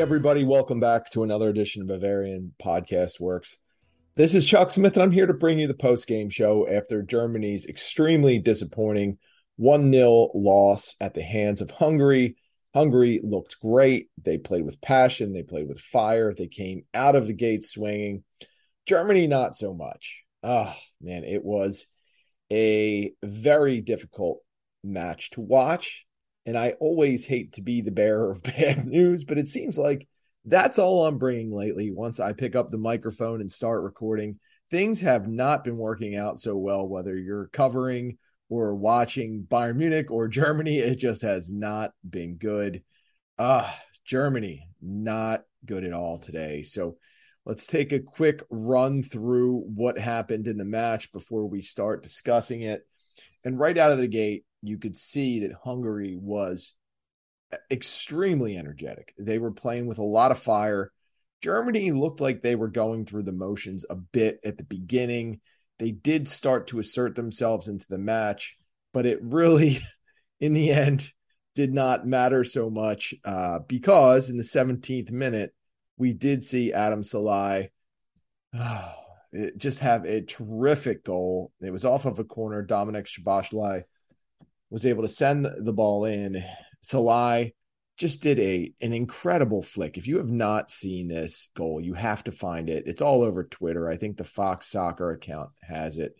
Everybody, welcome back to another edition of Bavarian Podcast Works. This is Chuck Smith, and I'm here to bring you the post game show after Germany's extremely disappointing 1 0 loss at the hands of Hungary. Hungary looked great. They played with passion, they played with fire, they came out of the gate swinging. Germany, not so much. Oh, man, it was a very difficult match to watch and I always hate to be the bearer of bad news, but it seems like that's all I'm bringing lately. Once I pick up the microphone and start recording, things have not been working out so well, whether you're covering or watching Bayern Munich or Germany. It just has not been good. Ah, uh, Germany, not good at all today. So let's take a quick run through what happened in the match before we start discussing it. And right out of the gate, you could see that Hungary was extremely energetic. They were playing with a lot of fire. Germany looked like they were going through the motions a bit at the beginning. They did start to assert themselves into the match, but it really, in the end, did not matter so much uh, because in the 17th minute, we did see Adam Szalai oh, just have a terrific goal. It was off of a corner. Dominik Szoboszlai was able to send the ball in. Szalai just did a an incredible flick. If you have not seen this goal, you have to find it. It's all over Twitter. I think the Fox Soccer account has it.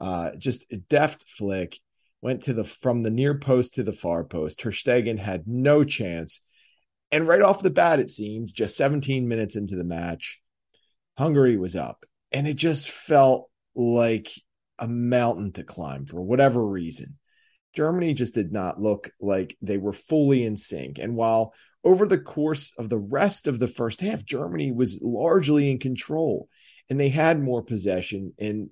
Uh, just a deft flick. Went to the from the near post to the far post. Ter Stegen had no chance. And right off the bat, it seemed just 17 minutes into the match, Hungary was up. And it just felt like a mountain to climb for whatever reason. Germany just did not look like they were fully in sync. And while over the course of the rest of the first half, Germany was largely in control and they had more possession and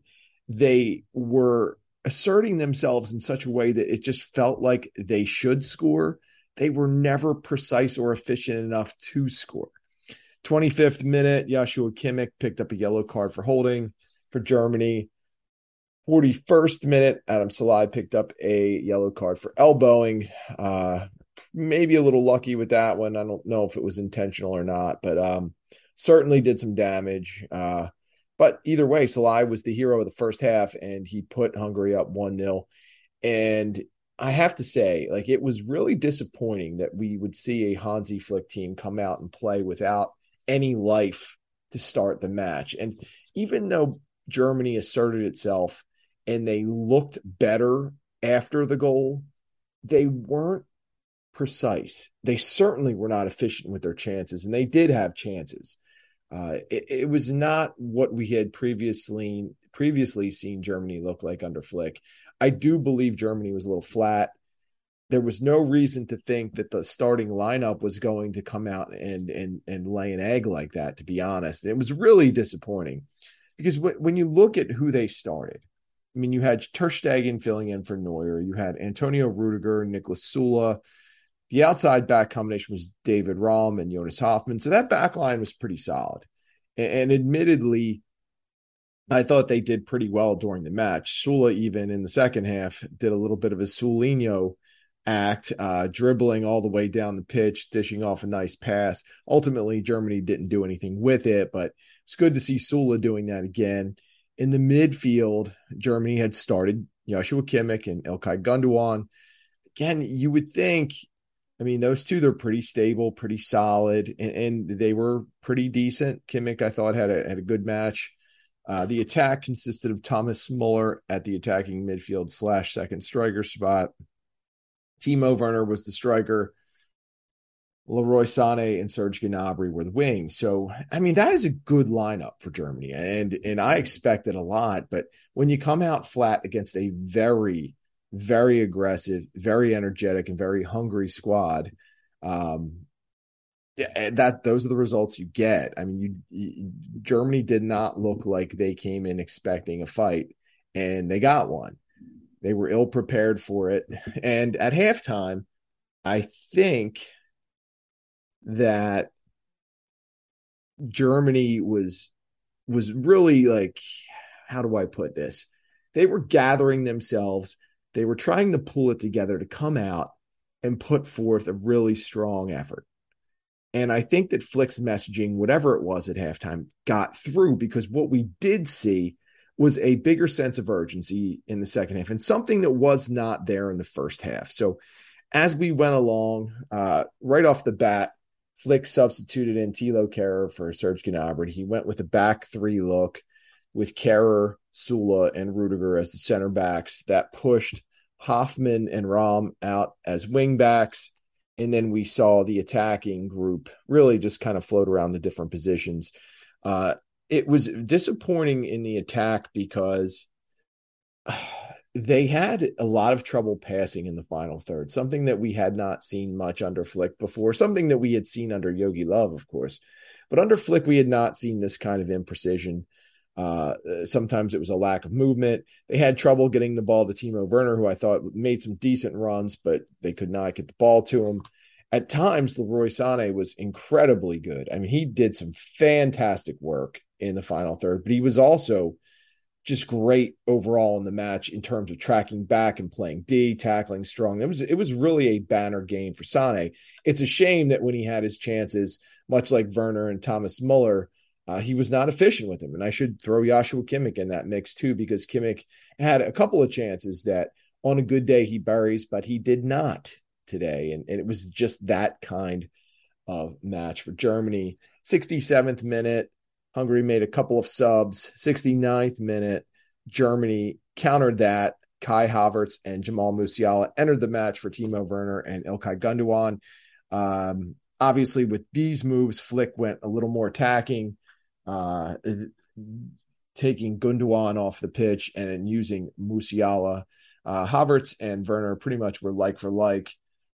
they were asserting themselves in such a way that it just felt like they should score. They were never precise or efficient enough to score. 25th minute, Joshua Kimmich picked up a yellow card for holding for Germany. 41st minute, Adam Szalai picked up a yellow card for elbowing. Uh, maybe a little lucky with that one. I don't know if it was intentional or not, but um, certainly did some damage. Uh, but either way, Szalai was the hero of the first half, and he put Hungary up 1 0. And I have to say, like, it was really disappointing that we would see a Hansi Flick team come out and play without any life to start the match. And even though Germany asserted itself and they looked better after the goal, they weren't precise. They certainly were not efficient with their chances, and they did have chances. Uh, it, it, was not what we had previously previously seen Germany look like under Flick. I do believe Germany was a little flat. There was no reason to think that the starting lineup was going to come out and and and lay an egg like that. To be honest, it was really disappointing because w- when you look at who they started, I mean, you had Ter filling in for Neuer. You had Antonio Rudiger, Niklas Sule. The outside back combination was David Raum and Jonas Hofmann. So that back line was pretty solid. And, and admittedly, I thought they did pretty well during the match. Sule, even in the second half, did a little bit of a Sulinho act, uh, dribbling all the way down the pitch, dishing off a nice pass. Ultimately, Germany didn't do anything with it, but it's good to see Sule doing that again. In the midfield, Germany had started Joshua Kimmich and Ilkay Gundogan. Again, you would think, I mean, those two, they're pretty stable, pretty solid, and, and they were pretty decent. Kimmich, I thought, had a, had a good match. Uh, the attack consisted of Thomas Muller at the attacking midfield slash second striker spot. Timo Werner was the striker. Leroy Sané and Serge Gnabry were the wings. So, I mean, that is a good lineup for Germany. And, and I expected a lot, but when you come out flat against a very, very aggressive, very energetic and very hungry squad, um, that those are the results you get. I mean, you, you, Germany did not look like they came in expecting a fight, and they got one. They were ill prepared for it, and at halftime, I think that Germany was was really like how do I put this? They were gathering themselves. They were trying to pull it together to come out and put forth a really strong effort. And I think that Flick's messaging, whatever it was at halftime, got through because what we did see was a bigger sense of urgency in the second half and something that was not there in the first half. So as we went along, uh, right off the bat, Flick substituted in Thilo Kehrer for Serge Gnabry. He went with a back three look with Kehrer, Sule, and Rudiger as the center backs. That pushed Hofmann and Raum out as wing backs. And then we saw the attacking group really just kind of float around the different positions. Uh, it was disappointing in the attack because they had a lot of trouble passing in the final third, something that we had not seen much under Flick before, something that we had seen under Jogi Löw, of course. But under Flick, we had not seen this kind of imprecision. Uh, sometimes it was a lack of movement. They had trouble getting the ball to Timo Werner, who I thought made some decent runs, but they could not get the ball to him. At times, Leroy Sané was incredibly good. I mean, he did some fantastic work in the final third, but he was also just great overall in the match in terms of tracking back and playing D, tackling strong. It was it was really a banner game for Sane. It's a shame that when he had his chances, much like Werner and Thomas Muller, uh, he was not efficient with him. And I should throw Joshua Kimmich in that mix too, because Kimmich had a couple of chances that on a good day he buries, but he did not today. And, and it was just that kind of match for Germany. 67th minute, Hungary made a couple of subs. 69th minute, Germany countered that. Kai Havertz and Jamal Musiala entered the match for Timo Werner and Ilkay Gundogan. Um, obviously, with these moves, Flick went a little more attacking, uh, taking Gundogan off the pitch and using Musiala. Uh, Havertz and Werner pretty much were like for like.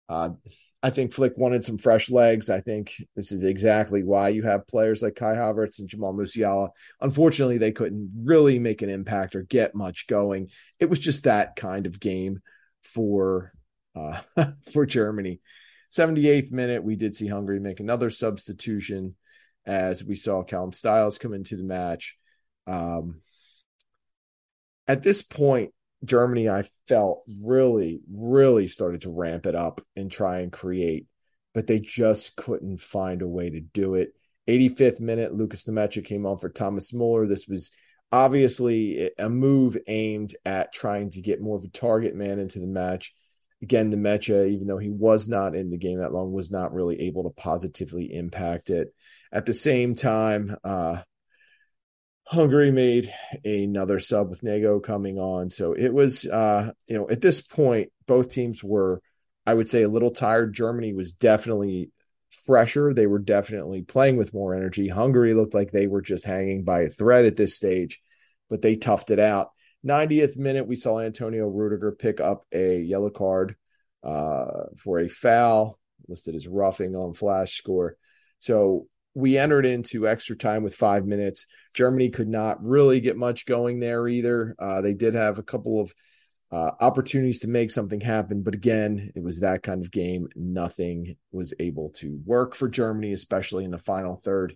Uh, I think Flick wanted some fresh legs. I think this is exactly why you have players like Kai Havertz and Jamal Musiala. Unfortunately, they couldn't really make an impact or get much going. It was just that kind of game for uh, for Germany. 78th minute, we did see Hungary make another substitution as we saw Callum Styles come into the match. Um, at this point, Germany, I felt really, really started to ramp it up and try and create, but they just couldn't find a way to do it. 85th minute, Lukas Nmecha came on for Thomas Muller. This was obviously a move aimed at trying to get more of a target man into the match. Again, Nmecha, even though he was not in the game that long, was not really able to positively impact it. At the same time, uh, Hungary made another sub with Nago coming on. So it was, uh, you know, at this point, both teams were, I would say, a little tired. Germany was definitely fresher. They were definitely playing with more energy. Hungary looked like they were just hanging by a thread at this stage, but they toughed it out. 90th minute, we saw Antonio Rudiger pick up a yellow card uh, for a foul listed as roughing on flash score. So we entered into extra time with five minutes. Germany could not really get much going there either. Uh, they did have a couple of uh, opportunities to make something happen, but again, it was that kind of game. Nothing was able to work for Germany, especially in the final third.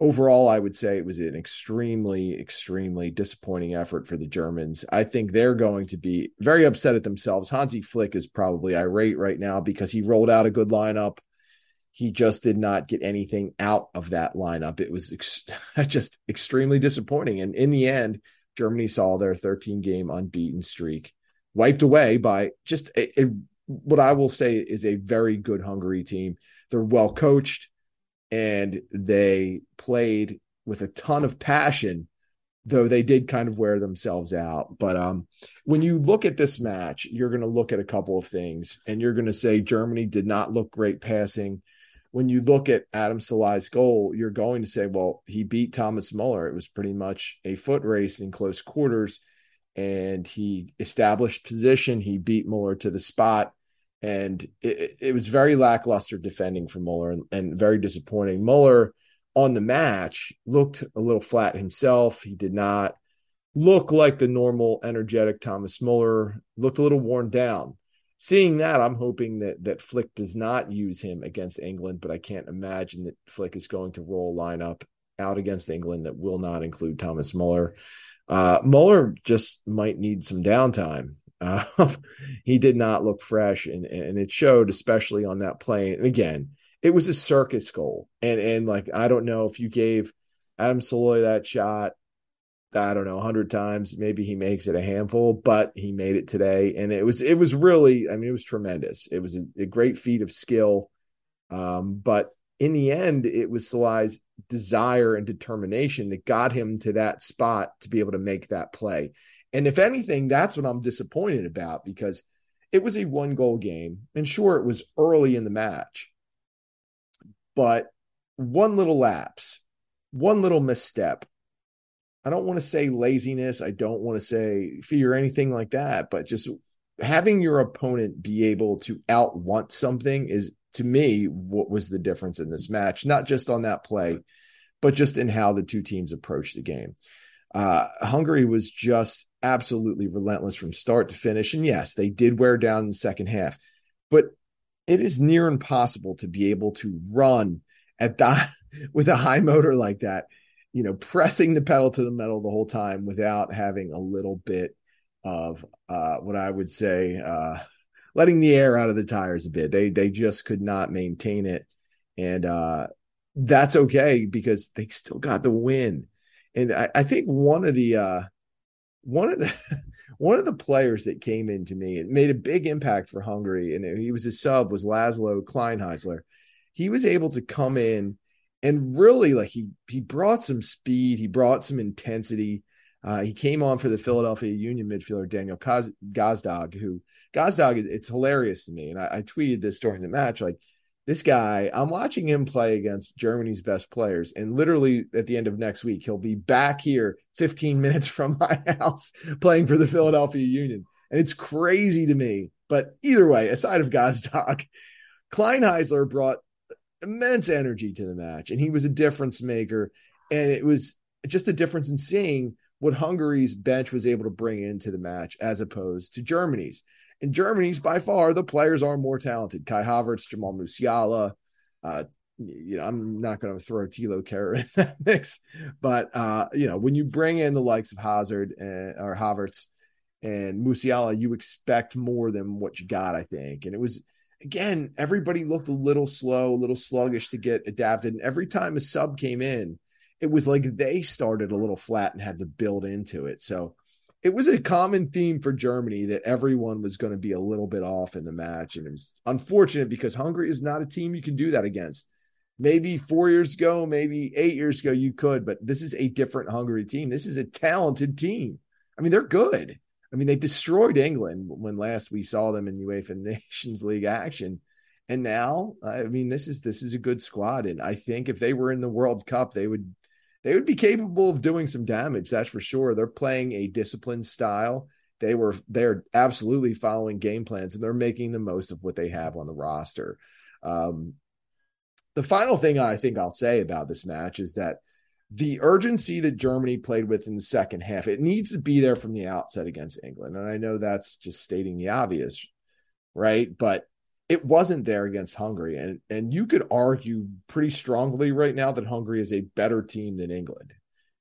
Overall, I would say it was an extremely, extremely disappointing effort for the Germans. I think they're going to be very upset at themselves. Hansi Flick is probably irate right now because he rolled out a good lineup he just did not get anything out of that lineup. It was ex- just extremely disappointing. And in the end, Germany saw their 13 game unbeaten streak wiped away by just a, a, what I will say is a very good Hungary team. They're well coached and they played with a ton of passion, though they did kind of wear themselves out. But um, when you look at this match, you're going to look at a couple of things and you're going to say Germany did not look great passing when you look at Adam Szalai's goal, you're going to say, well, he beat Thomas Muller. It was pretty much a foot race in close quarters, and he established position. He beat Muller to the spot, and it, it was very lackluster defending for Muller and, and very disappointing. Muller on the match looked a little flat himself. He did not look like the normal, energetic Thomas Muller. Looked a little worn down seeing that, I'm hoping that that Flick does not use him against England, but I can't imagine that Flick is going to roll lineup out against England that will not include Thomas Muller. Uh, Muller just might need some downtime. Uh, he did not look fresh, and and it showed, especially on that plane. And again, it was a circus goal. And and like I don't know if you gave Adam Szalai that shot, I don't know, hundred times, maybe he makes it a handful, but he made it today, and it was it was really, I mean, it was tremendous. It was a, a great feat of skill, um, but in the end, it was Szalai's desire and determination that got him to that spot to be able to make that play. And if anything, that's what I'm disappointed about because it was a one goal game. And sure, it was early in the match, but one little lapse, one little misstep. I don't want to say laziness. I don't want to say fear or anything like that, but just having your opponent be able to outwant something is to me what was the difference in this match, not just on that play, but just in how the two teams approached the game. Uh, Hungary was just absolutely relentless from start to finish. And yes, they did wear down in the second half, but it is near impossible to be able to run at that with a high motor like that, you know, pressing the pedal to the metal the whole time without having a little bit of uh, what I would say uh, letting the air out of the tires a bit. They they just could not maintain it, and uh, that's okay because they still got the win. And I, I think one of the uh, one of the one of the players that came into me and made a big impact for Hungary, and he was a sub was Laszlo Kleinheisler. He was able to come in and really like he he brought some speed, he brought some intensity. Uh, he came on for the Philadelphia Union midfielder Daniel Gazdag, who Gazdag, it's hilarious to me. And I, I, tweeted this during the match. Like, this guy, I'm watching him play against Germany's best players. And literally at the end of next week, he'll be back here 15 minutes from my house playing for the Philadelphia Union. And it's crazy to me. But either way, aside of Gazdag, Kleinheisler brought immense energy to the match. And he was a difference maker. And it was just a difference in seeing what Hungary's bench was able to bring into the match as opposed to Germany's. In Germany's, by far, the players are more talented. Kai Havertz, Jamal Musiala. Uh, you know, I'm not going to throw Thilo Kehrer in that mix, but uh, you know, when you bring in the likes of Hazard and, or Havertz and Musiala, you expect more than what you got, I think. And it was again, everybody looked a little slow, a little sluggish to get adapted. And every time a sub came in, it was like they started a little flat and had to build into it. So it was a common theme for Germany that everyone was going to be a little bit off in the match. And it was unfortunate because Hungary is not a team you can do that against. Maybe four years ago, maybe eight years ago, you could, but this is a different Hungary team. This is a talented team. I mean, they're good. I mean, they destroyed England when last we saw them in UEFA Nations League action. And now, I mean, this is this is a good squad. And I think if they were in the World Cup, they would they would be capable of doing some damage. That's for sure. They're playing a disciplined style. They were they're absolutely following game plans and they're making the most of what they have on the roster. Um, the final thing I think I'll say about this match is that the urgency that Germany played with in the second half, it needs to be there from the outset against England. And I know that's just stating the obvious, right? But it wasn't there against Hungary. And and you could argue pretty strongly right now that Hungary is a better team than England.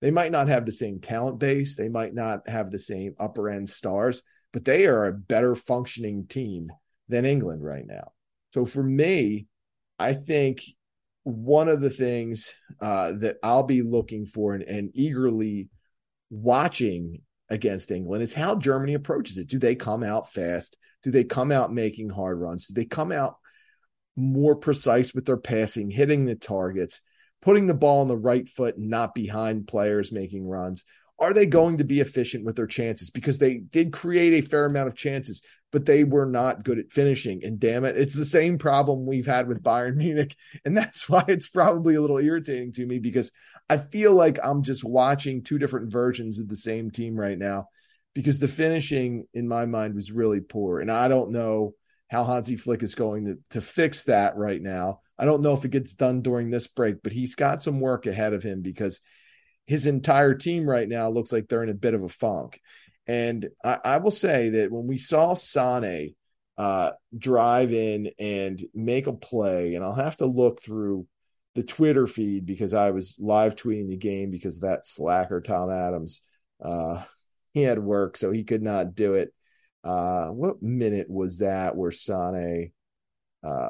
They might not have the same talent base, they might not have the same upper end stars, but they are a better functioning team than England right now. So for me, I think one of the things uh, that I'll be looking for and, and eagerly watching against England is how Germany approaches it. Do they come out fast? Do they come out making hard runs? Do they come out more precise with their passing, hitting the targets, putting the ball on the right foot, not behind players making runs? Are they going to be efficient with their chances? Because they did create a fair amount of chances, but they were not good at finishing. And damn it, it's the same problem we've had with Bayern Munich. And that's why it's probably a little irritating to me because I feel like I'm just watching two different versions of the same team right now because the finishing in my mind was really poor. And I don't know how Hansi Flick is going to, to fix that right now. I don't know if it gets done during this break, but he's got some work ahead of him because his entire team right now looks like they're in a bit of a funk. And I, I will say that when we saw Sane uh, drive in and make a play, and I'll have to look through the Twitter feed because I was live tweeting the game because that slacker Tom Adams uh, he had work, so he could not do it. Uh, what minute was that where Sane? uh,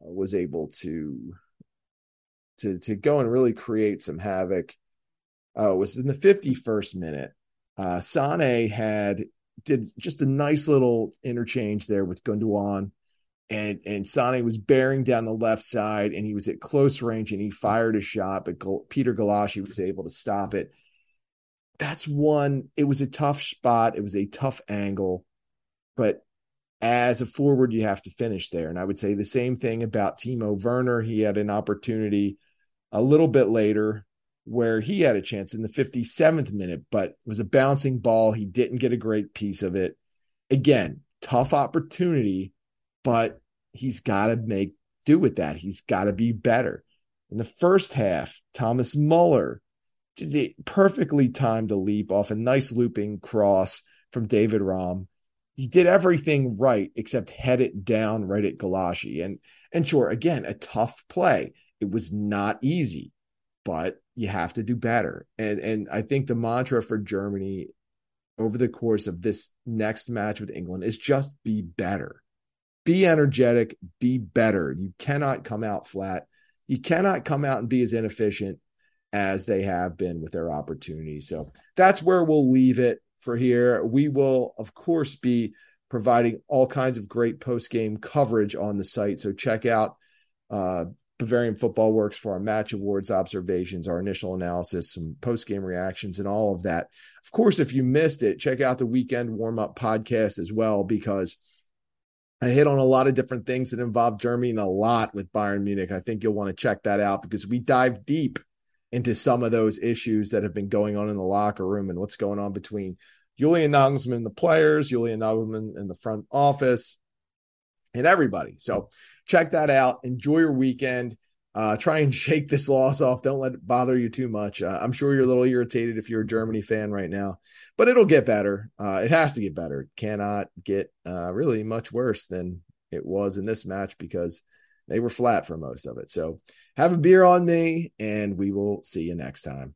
was able to to to go and really create some havoc. Uh, it was in the 51st minute. Uh, Sane had did just a nice little interchange there with Gundogan, and and Sane was bearing down the left side, and he was at close range, and he fired a shot, but Peter Gulacsi was able to stop it. That's one. It was a tough spot. It was a tough angle, but as a forward, you have to finish there. And I would say the same thing about Timo Werner. He had an opportunity a little bit later where he had a chance in the 57th minute, but it was a bouncing ball. He didn't get a great piece of it. Again, tough opportunity, but he's got to make do with that. He's got to be better. In the first half, Thomas Muller did it perfectly timed a leap off a nice looping cross from David Raum. He did everything right except head it down right at Gulacsi. And and sure, again, a tough play. It was not easy, but you have to do better. And and I think the mantra for Germany over the course of this next match with England is just be better. Be energetic, be better. You cannot come out flat. You cannot come out and be as inefficient as they have been with their opportunities. So that's where we'll leave it for here. We will, of course, be providing all kinds of great post game coverage on the site. So check out uh, Bavarian Football Works for our match awards observations, our initial analysis, some post game reactions, and all of that. Of course, if you missed it, check out the weekend warm up podcast as well, because I hit on a lot of different things that involve Germany and a lot with Bayern Munich. I think you'll want to check that out because we dive deep into some of those issues that have been going on in the locker room and what's going on between Julian Nagelsmann and the players, Julian Nagelsmann and the front office, and everybody. So check that out. Enjoy your weekend. Uh, try and shake this loss off. Don't let it bother you too much. Uh, I'm sure you're a little irritated if you're a Germany fan right now, but it'll get better. Uh, it has to get better. It cannot get uh, really much worse than it was in this match because they were flat for most of it. So have a beer on me, and we will see you next time.